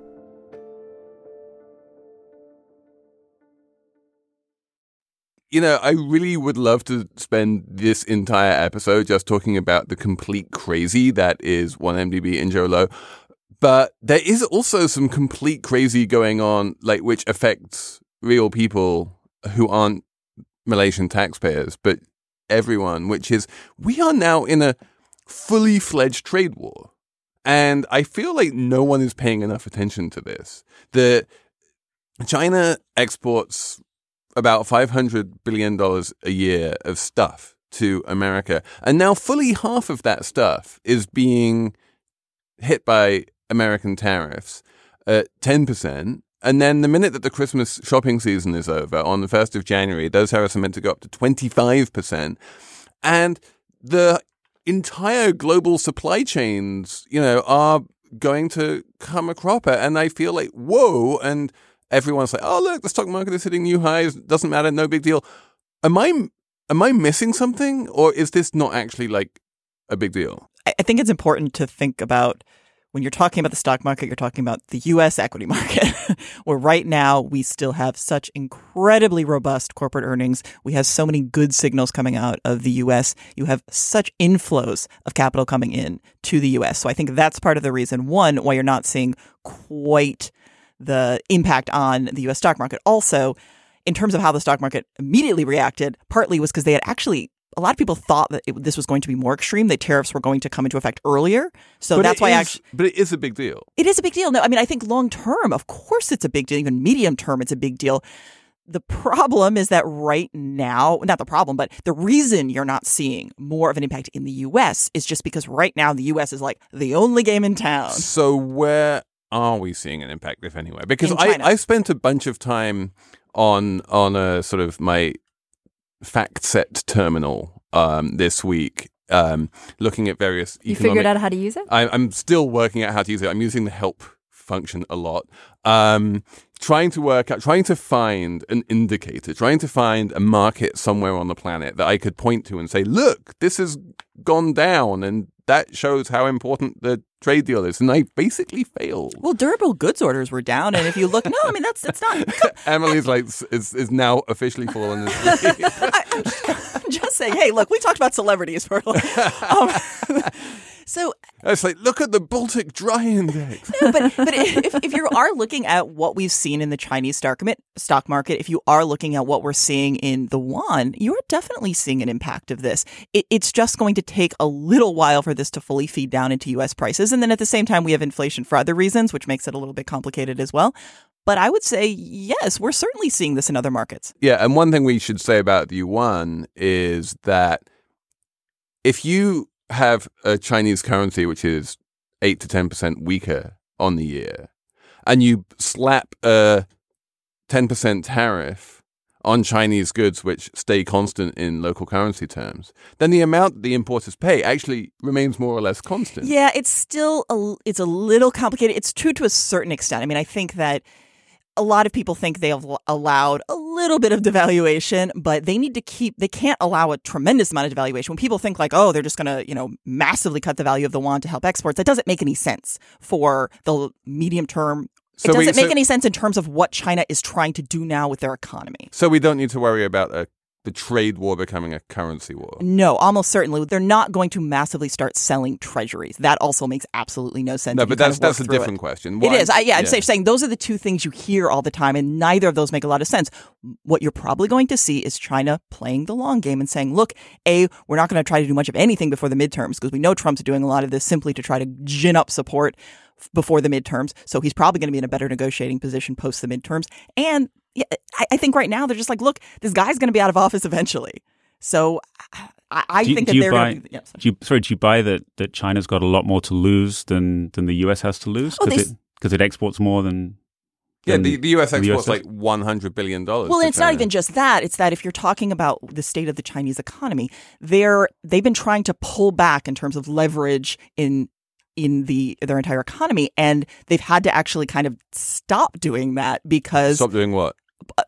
You know, I really would love to spend this entire episode just talking about the complete crazy that is 1MDB and Jho Low. But there is also some complete crazy going on, like which affects real people who aren't Malaysian taxpayers, but everyone, which is we are now in a fully fledged trade war. And I feel like no one is paying enough attention to this. The China exports about $500 billion a year of stuff to America. And now fully half of that stuff is being hit by American tariffs at 10%. And then the minute that the Christmas shopping season is over on the 1st of January, those tariffs are meant to go up to 25%. And the entire global supply chains, you know, are going to come a cropper. And I feel like, whoa. And everyone's like, oh, look, the stock market is hitting new highs. Doesn't matter. No big deal. Am I, am I missing something? Or is this not actually like a big deal? I I think it's important to think about when you're talking about the stock market, you're talking about the US equity market, where right now we still have such incredibly robust corporate earnings. We have so many good signals coming out of the US. You have such inflows of capital coming in to the US. So I think that's part of the reason, one, why you're not seeing quite the impact on the US stock market. Also, in terms of how the stock market immediately reacted, partly was because they had actually a lot of people thought that it, this was going to be more extreme. The tariffs were going to come into effect earlier, so But that's why is- actually But it is a big deal. it is a big deal. No, I mean I think long term, of course, it's a big deal. Even medium term, it's a big deal. The problem is that right now, not the problem, but the reason you're not seeing more of an impact in the U.S. is just because right now the U.S. is like the only game in town. So where are we seeing an impact, if anywhere? Because I, I spent a bunch of time on on a sort of my FactSet terminal um, this week, um, looking at various. You economic- figured out how to use it? I, I'm still working out how to use it. I'm using the help function a lot. Um, trying to work out, trying to find an indicator, trying to find a market somewhere on the planet that I could point to and say, look, this has gone down and that shows how important the trade deal is. And I basically failed. Well, durable goods orders were down, and if you look, no, I mean that's it's not. Emily's like, is, is now officially fallen asleep. I, I'm, just, just saying. Hey, look, we talked about celebrities for. Um, so it's like, look at the Baltic Dry Index. No, but but if, if you are looking at what we've seen in the Chinese stock market, if you are looking at what we're seeing in the yuan, you are definitely seeing an impact of this. It, it's just going to take a little while for this to fully feed down into U.S. prices, and then at the same time, we have inflation for other reasons, which makes it a little bit complicated as well. But I would say yes, we're certainly seeing this in other markets. Yeah, and one thing we should say about the yuan is that if you have a Chinese currency which is 8 to 10% weaker on the year and you slap a 10% tariff on Chinese goods which stay constant in local currency terms, then the amount the importers pay actually remains more or less constant. Yeah, it's still a, it's a little complicated. It's true to a certain extent. I mean, I think that a lot of people think they have allowed a little bit of devaluation, but they need to keep. They can't allow a tremendous amount of devaluation. When people think like, oh, they're just going to you know massively cut the value of the yuan to help exports, that doesn't make any sense for the medium term. So it doesn't make so- any sense in terms of what China is trying to do now with their economy. So we don't need to worry about a the trade war becoming a currency war. No, almost certainly. They're not going to massively start selling treasuries. That also makes absolutely no sense. No, but that's that's a through it. different question. It Why- is. I, yeah, I'm yeah. saying those are the two things you hear all the time, and neither of those make a lot of sense. What you're probably going to see is China playing the long game and saying, look, A, we're not going to try to do much of anything before the midterms because we know Trump's doing a lot of this simply to try to gin up support before the midterms. So he's probably going to be in a better negotiating position post the midterms. And yeah, I, I think right now they're just like, look, this guy's going to be out of office eventually. So I, I Do you- think do that they're buy- going to. Yeah, sorry. Do you, sorry, do you buy that, that China's got a lot more to lose than, than the US has to lose? Oh, Because they it, 'cause it exports more than. Yeah, the, the US the exports like one hundred billion dollars. Well, to it's not even just that. It's that if you're talking about the state of the Chinese economy, they're they've been trying to pull back in terms of leverage in in the their entire economy, and they've had to actually kind of stop doing that because Stop doing what?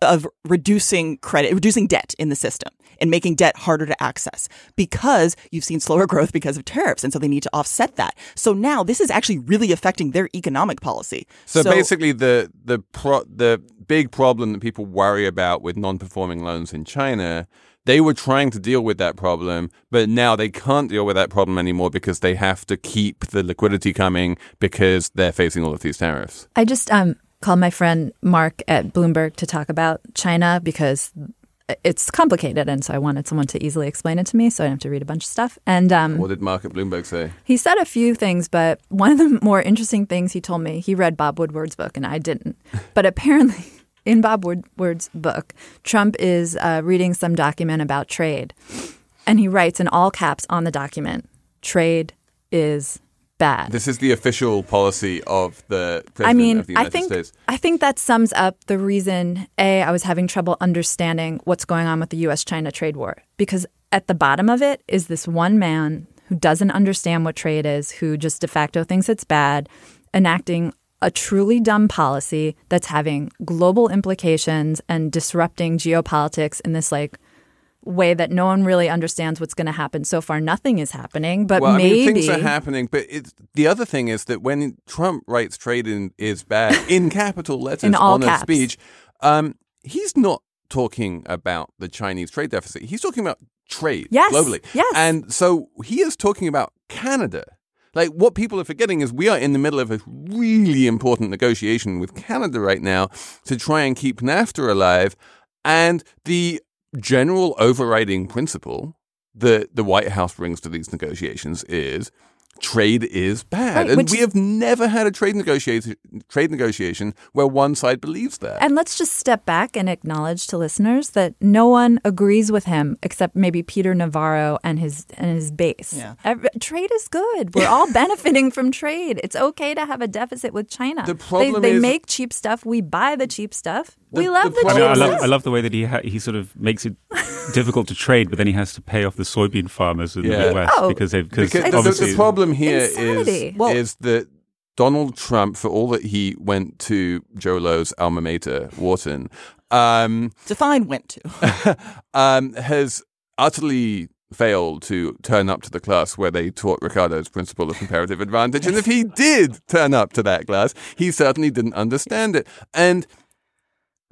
Of reducing credit, reducing debt in the system and making debt harder to access because you've seen slower growth because of tariffs. And so they need to offset that. So now this is actually really affecting their economic policy. So, basically, the the pro- the big problem that people worry about with non-performing loans in China, they were trying to deal with that problem, but now they can't deal with that problem anymore because they have to keep the liquidity coming because they're facing all of these tariffs. I just um, called my friend Mark at Bloomberg to talk about China because it's complicated, and so I wanted someone to easily explain it to me, so I didn't have to read a bunch of stuff. And um, What did Mark at Bloomberg say? he said a few things, but one of the more interesting things he told me, he read Bob Woodward's book, and I didn't. But apparently, in Bob Woodward's book, Trump is uh, reading some document about trade, and he writes in all caps on the document, "Trade is bad." This is the official policy of the president I mean, of the I think States. I think that sums up the reason a I was having trouble understanding what's going on with the U.S.-China trade war because at the bottom of it is this one man who doesn't understand what trade is, who just de facto thinks it's bad, enacting a truly dumb policy that's having global implications and disrupting geopolitics in this like way that no one really understands what's going to happen. So far, nothing is happening, but well, maybe I mean, things are happening, but the other thing is that when Trump writes trade in, is bad in capital letters In all on caps. a speech, um, he's not talking about the Chinese trade deficit. He's talking about trade Yes, globally. yes. And so he is talking about Canada. Like what people are forgetting is we are in the middle of a really important negotiation with Canada right now to try and keep NAFTA alive. And the general overriding principle that the White House brings to these negotiations is trade is bad. Right, and we have never had a trade negotiation trade negotiation where one side believes that. And let's just step back and acknowledge to listeners that no one agrees with him except maybe Peter Navarro and his and his base. Yeah. Ev- trade is good. We're all benefiting from trade. It's okay to have a deficit with China. The problem they, they is- make cheap stuff. We buy the cheap stuff. We love the the, I, mean, I, love. I love the way that he ha- he sort of makes it difficult to trade, but then he has to pay off the soybean farmers in Yeah. the Midwest Oh. because they've because Because the- the, problem here is Insanity. Well- is that Donald Trump, for all that he went to Jho Low's alma mater, Wharton, um, Define went to. um, has utterly failed to turn up to the class where they taught Ricardo's principle of comparative advantage. And if he did turn up to that class, he certainly didn't understand it. And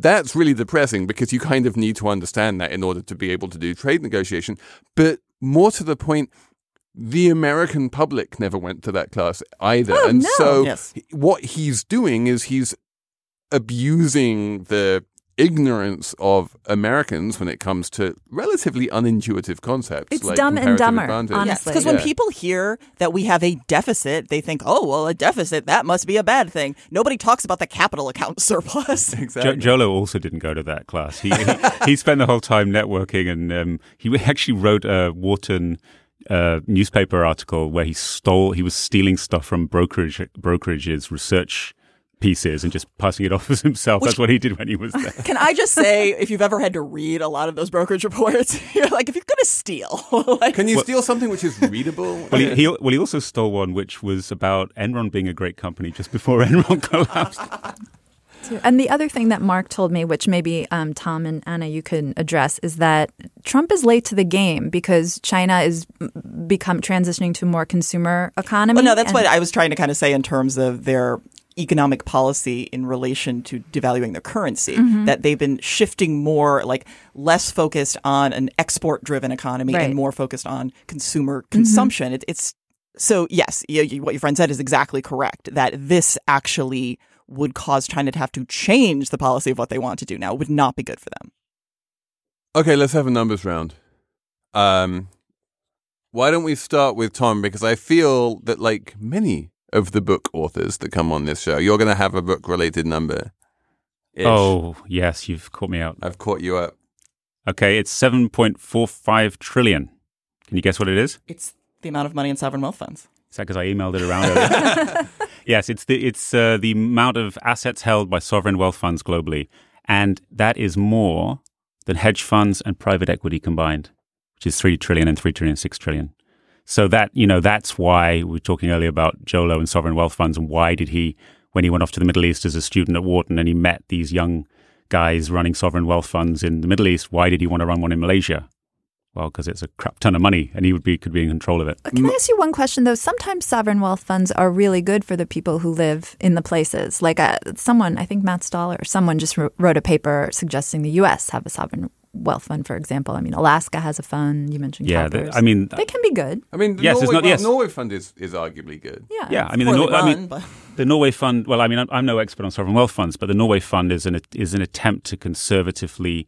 that's really depressing because you kind of need to understand that in order to be able to do trade negotiation. But more to the point, the American public never went to that class either. Oh, and no. so Yes. what he's doing is he's abusing the ignorance of Americans when it comes to relatively unintuitive concepts. It's like dumb and dumber, advantage. honestly. Because when Yeah. people hear that we have a deficit, they think, oh, well, a deficit, that must be a bad thing. Nobody talks about the capital account surplus. Jo- Exactly. Jho Low also didn't go to that class. He he, he spent the whole time networking, and um, he actually wrote a Wharton uh, newspaper article where he stole. He was stealing stuff from brokerage brokerages research pieces and just passing it off as himself. That's what he did when he was there. Can I just say, if you've ever had to read a lot of those brokerage reports, you're like, if you're going to steal, like, Can you steal something which is readable? Well, he, he well he also stole one which was about Enron being a great company just before Enron collapsed. And the other thing that Mark told me, which maybe um, Tom and Anna you can address, is that Trump is late to the game because China is become transitioning to a more consumer economy. Well, no, that's and- what I was trying to kind of say in terms of their economic policy in relation to devaluing their currency. Mm-hmm. That they've been shifting more, like less focused on an export driven economy Right. Mm-hmm. and more focused on consumer consumption. It, it's so yes, you, you- what your friend said is exactly correct. That this actually would cause China to have to change the policy of what they want to do now. It would not be good for them. Okay, let's have a numbers round. Um, why don't we start with Tom? Because I feel that, like many of the book authors that come on this show, you're going to have a book related number. Oh, yes, you've caught me out. I've caught you up. Okay, it's 7.45 trillion. Can you guess what it is? It's the amount of money in sovereign wealth funds. Is that because I emailed it around earlier? yes, it's the it's uh, the amount of assets held by sovereign wealth funds globally, and that is more than hedge funds and private equity combined, which is three trillion and three trillion, six trillion. So that you know that's why we were talking earlier about Jho Low and sovereign wealth funds, and why did he, when he went off to the Middle East as a student at Wharton, and he met these young guys running sovereign wealth funds in the Middle East, why did he want to run one in Malaysia? Well, because it's a crap ton of money, and he would be could be in control of it. Uh, Can I ask you one question though? Sometimes sovereign wealth funds are really good for the people who live in the places. Like uh, someone, I think Matt Stoller, or someone just wrote, wrote a paper suggesting the U.S. have a sovereign wealth fund, for example. I mean, Alaska has a fund. You mentioned Yeah, the- I mean, they can be good. I mean, the Yes, it's Norway, not- well, yes. Norway Fund is, is arguably good. Yeah. Yeah, I mean, the, Poorly Nor- I mean, but- the Norway Fund. Well, I mean, I'm, I'm no expert on sovereign wealth funds, but the Norway Fund is an is an attempt to conservatively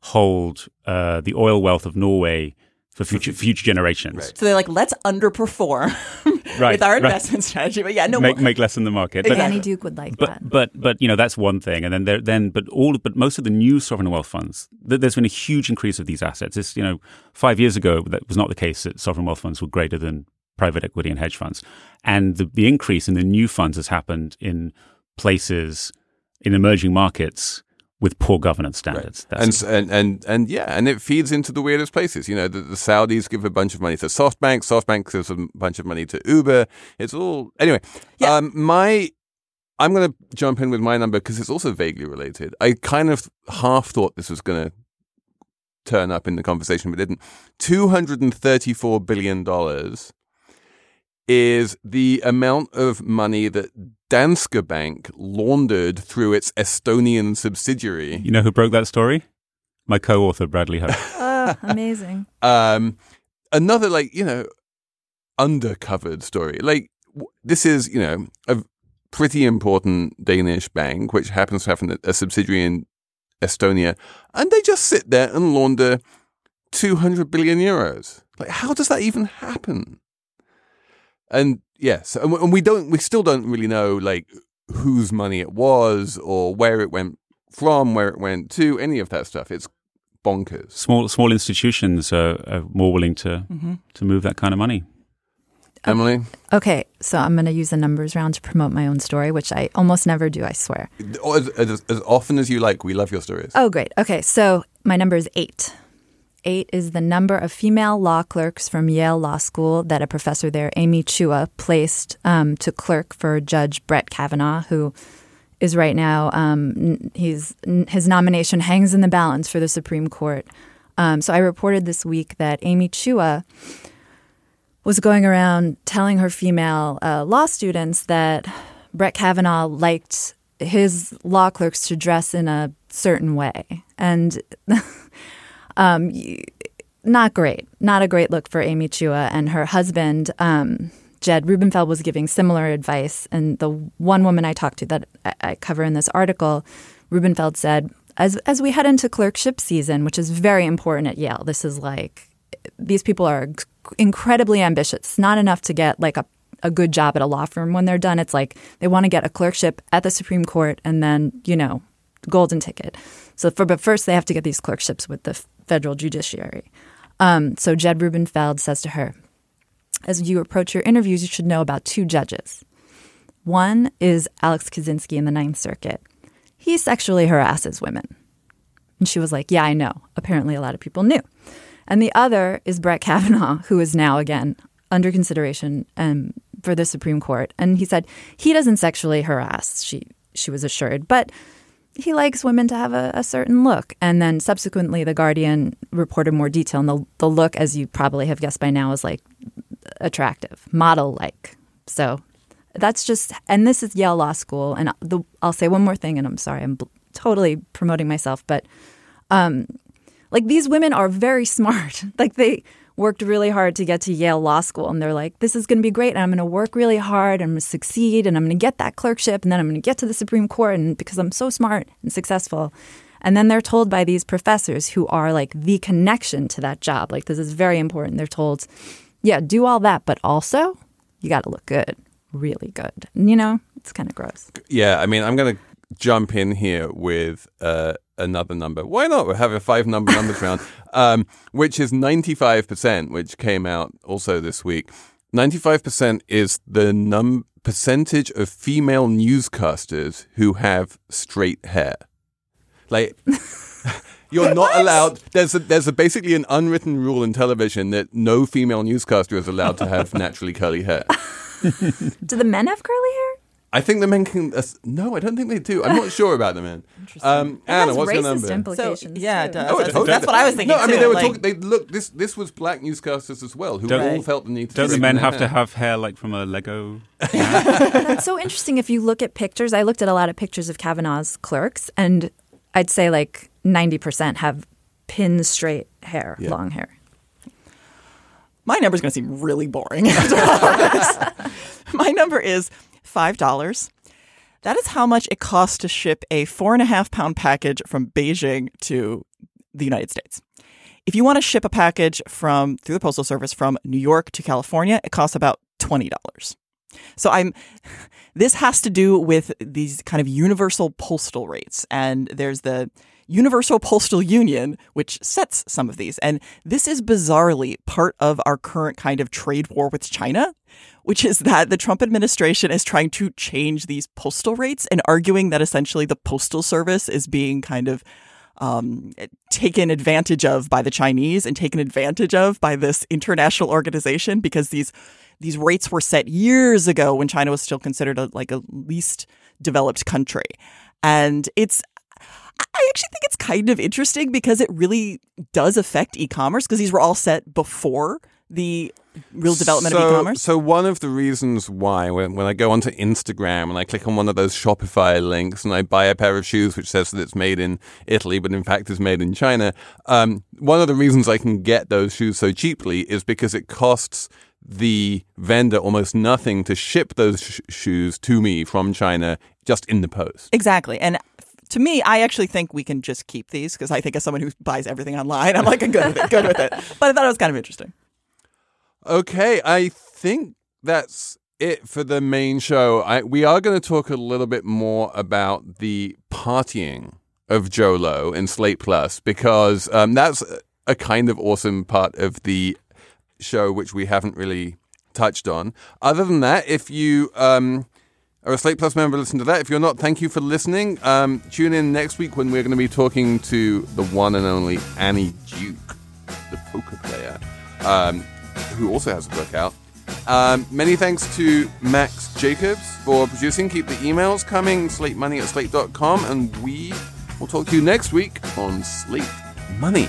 hold uh, the oil wealth of Norway for future future generations. Right. So they're like, let's underperform Right, with our right. investment strategy. But yeah, no, make well- make less than the market. But, Danny Duke would like but that. but but you know that's one thing, and then there then but all but most of the new sovereign wealth funds, th- there's been a huge increase of these assets. It's you know five years ago that was not the case that sovereign wealth funds were greater than private equity and hedge funds, and the, the increase in the new funds has happened in places in emerging markets with poor governance standards. And, and and and yeah, and it feeds into the weirdest places. You know, the, the Saudis give a bunch of money to SoftBank. SoftBank gives a bunch of money to Uber. It's all anyway. Yeah. Um, my, I'm going to jump in with my number because it's also vaguely related. I kind of half thought this was going to turn up in the conversation, but didn't. Two hundred and thirty-four billion dollars is the amount of money that Danske Bank laundered through its Estonian subsidiary. you know who broke that story? My co-author Bradley Hope. oh, amazing. um, another like you know undercovered story. Like w- this is you know a pretty important Danish bank which happens to have an, a subsidiary in Estonia, and they just sit there and launder two hundred billion euros. Like how does that even happen? And yes, and, we- and we don't, we still don't really know like whose money it was or where it went from, where it went to, any of that stuff. It's bonkers. small small institutions are, are more willing to Mm-hmm. to move that kind of money. Emily, Okay, so I'm going to use the numbers round to promote my own story, which I almost never do, I swear. as, as, as often as you like, we love your stories. Oh, great. Okay, so my number is eight. Eight is the number of female law clerks from Yale Law School that a professor there, Amy Chua, placed um, to clerk for Judge Brett Kavanaugh, who is right now um, he's his nomination hangs in the balance for the Supreme Court. Um, so I reported this week that Amy Chua was going around telling her female uh, law students that Brett Kavanaugh liked his law clerks to dress in a certain way, and um, not great, not a great look for Amy Chua and her husband. Um, Jed Rubenfeld was giving similar advice, and the one woman I talked to that I, cover in this article, Rubenfeld said, as as we head into clerkship season, which is very important at Yale, this is like these people are incredibly ambitious. It's not enough to get like a, a good job at a law firm when they're done. It's like they want to get a clerkship at the Supreme Court and then, you know, golden ticket. So for but first they have to get these clerkships with the federal judiciary. Um, so Jed Rubenfeld says to her, as you approach your interviews, you should know about two judges. One is Alex Kozinski in the Ninth Circuit. He sexually harasses women. And she was like, Yeah, I know. Apparently, a lot of people knew. And the other is Brett Kavanaugh, who is now again under consideration um, for the Supreme Court. And he said he doesn't sexually harass. She she was assured, but he likes women to have a, a certain look. And then subsequently, the Guardian reported more detail, and the the look, as you probably have guessed by now, is like attractive, model like. So that's just, and this is Yale Law School. And the, I'll say one more thing, and I'm sorry, I'm bl- totally promoting myself, but um, like these women are very smart. like they worked really hard to get to Yale Law School, and they're like, this is going to be great, and I'm going to work really hard, and I'm going to succeed, and I'm going to get that clerkship, and then I'm going to get to the Supreme Court, and because I'm so smart and successful. And then they're told by these professors who are like the connection to that job, like this is very important. They're told, yeah, do all that, but also you got to look good, really good. And, you know, it's kind of gross. Yeah, I mean, I'm going to jump in here with uh, another number. Why not? We have a five number numbers round, um, which is 95%, which came out also this week. 95% is the num percentage of female newscasters who have straight hair. Like you're not allowed. There's a, there's a basically an unwritten rule in television that no female newscaster is allowed to have naturally curly hair. Do the men have curly hair? I think the men can. Uh, no, I don't think they do. I'm not sure about the men. Interesting. Um, Anna, has what's your racist number? implications. So, yeah, it does. Oh, it that's, totally that's does. what I was thinking. No, I mean too, they were like- talking. They look. This this was black newscasters as well, who Don't- all felt the need to. Don't the men their have to have hair like from a Lego? that's so interesting if you look at pictures. I looked at a lot of pictures of Kavanaugh's clerks, and I'd say like 90% have pin straight hair, Yeah. long hair. my number is going to seem really boring after all this. My number is five dollars. That is how much it costs to ship a four and a half pound package from Beijing to the United States. If you want to ship a package from through the postal service from New York to California, it costs about twenty dollars. So I'm this has to do with these kind of universal postal rates and there's the Universal Postal Union which sets some of these and this is bizarrely part of our current kind of trade war with China which is that the Trump administration is trying to change these postal rates and arguing that essentially the postal service is being kind of um, taken advantage of by the Chinese and taken advantage of by this international organization because these these rates were set years ago when China was still considered a, like a least developed country, and it's. I actually think it's kind of interesting because it really does affect e-commerce because these were all set before the real development so, of e-commerce. So one of the reasons why when, when I go onto Instagram and I click on one of those Shopify links and I buy a pair of shoes which says that it's made in Italy but in fact is made in China, um, one of the reasons I can get those shoes so cheaply is because it costs the vendor almost nothing to ship those sh- shoes to me from China just in the post. Exactly. And to me, I actually think we can just keep these because I think as someone who buys everything online, I'm like, I'm good with it, good with it. But I thought it was kind of interesting. Okay, I think that's it for the main show. I, we are going to talk a little bit more about the partying of Jho Low in Slate Plus because um, that's a- a kind of awesome part of the show which we haven't really touched on. Other than that, if you um, are a Slate Plus member, listen to that. If you're not, thank you for listening. Um, tune in next week when we're going to be talking to the one and only Annie Duke, the poker player, um, who also has a book out. Um, many thanks to Max Jacobs for producing. Keep the emails coming, slate money at slate.com, and we will talk to you next week on Slate Money.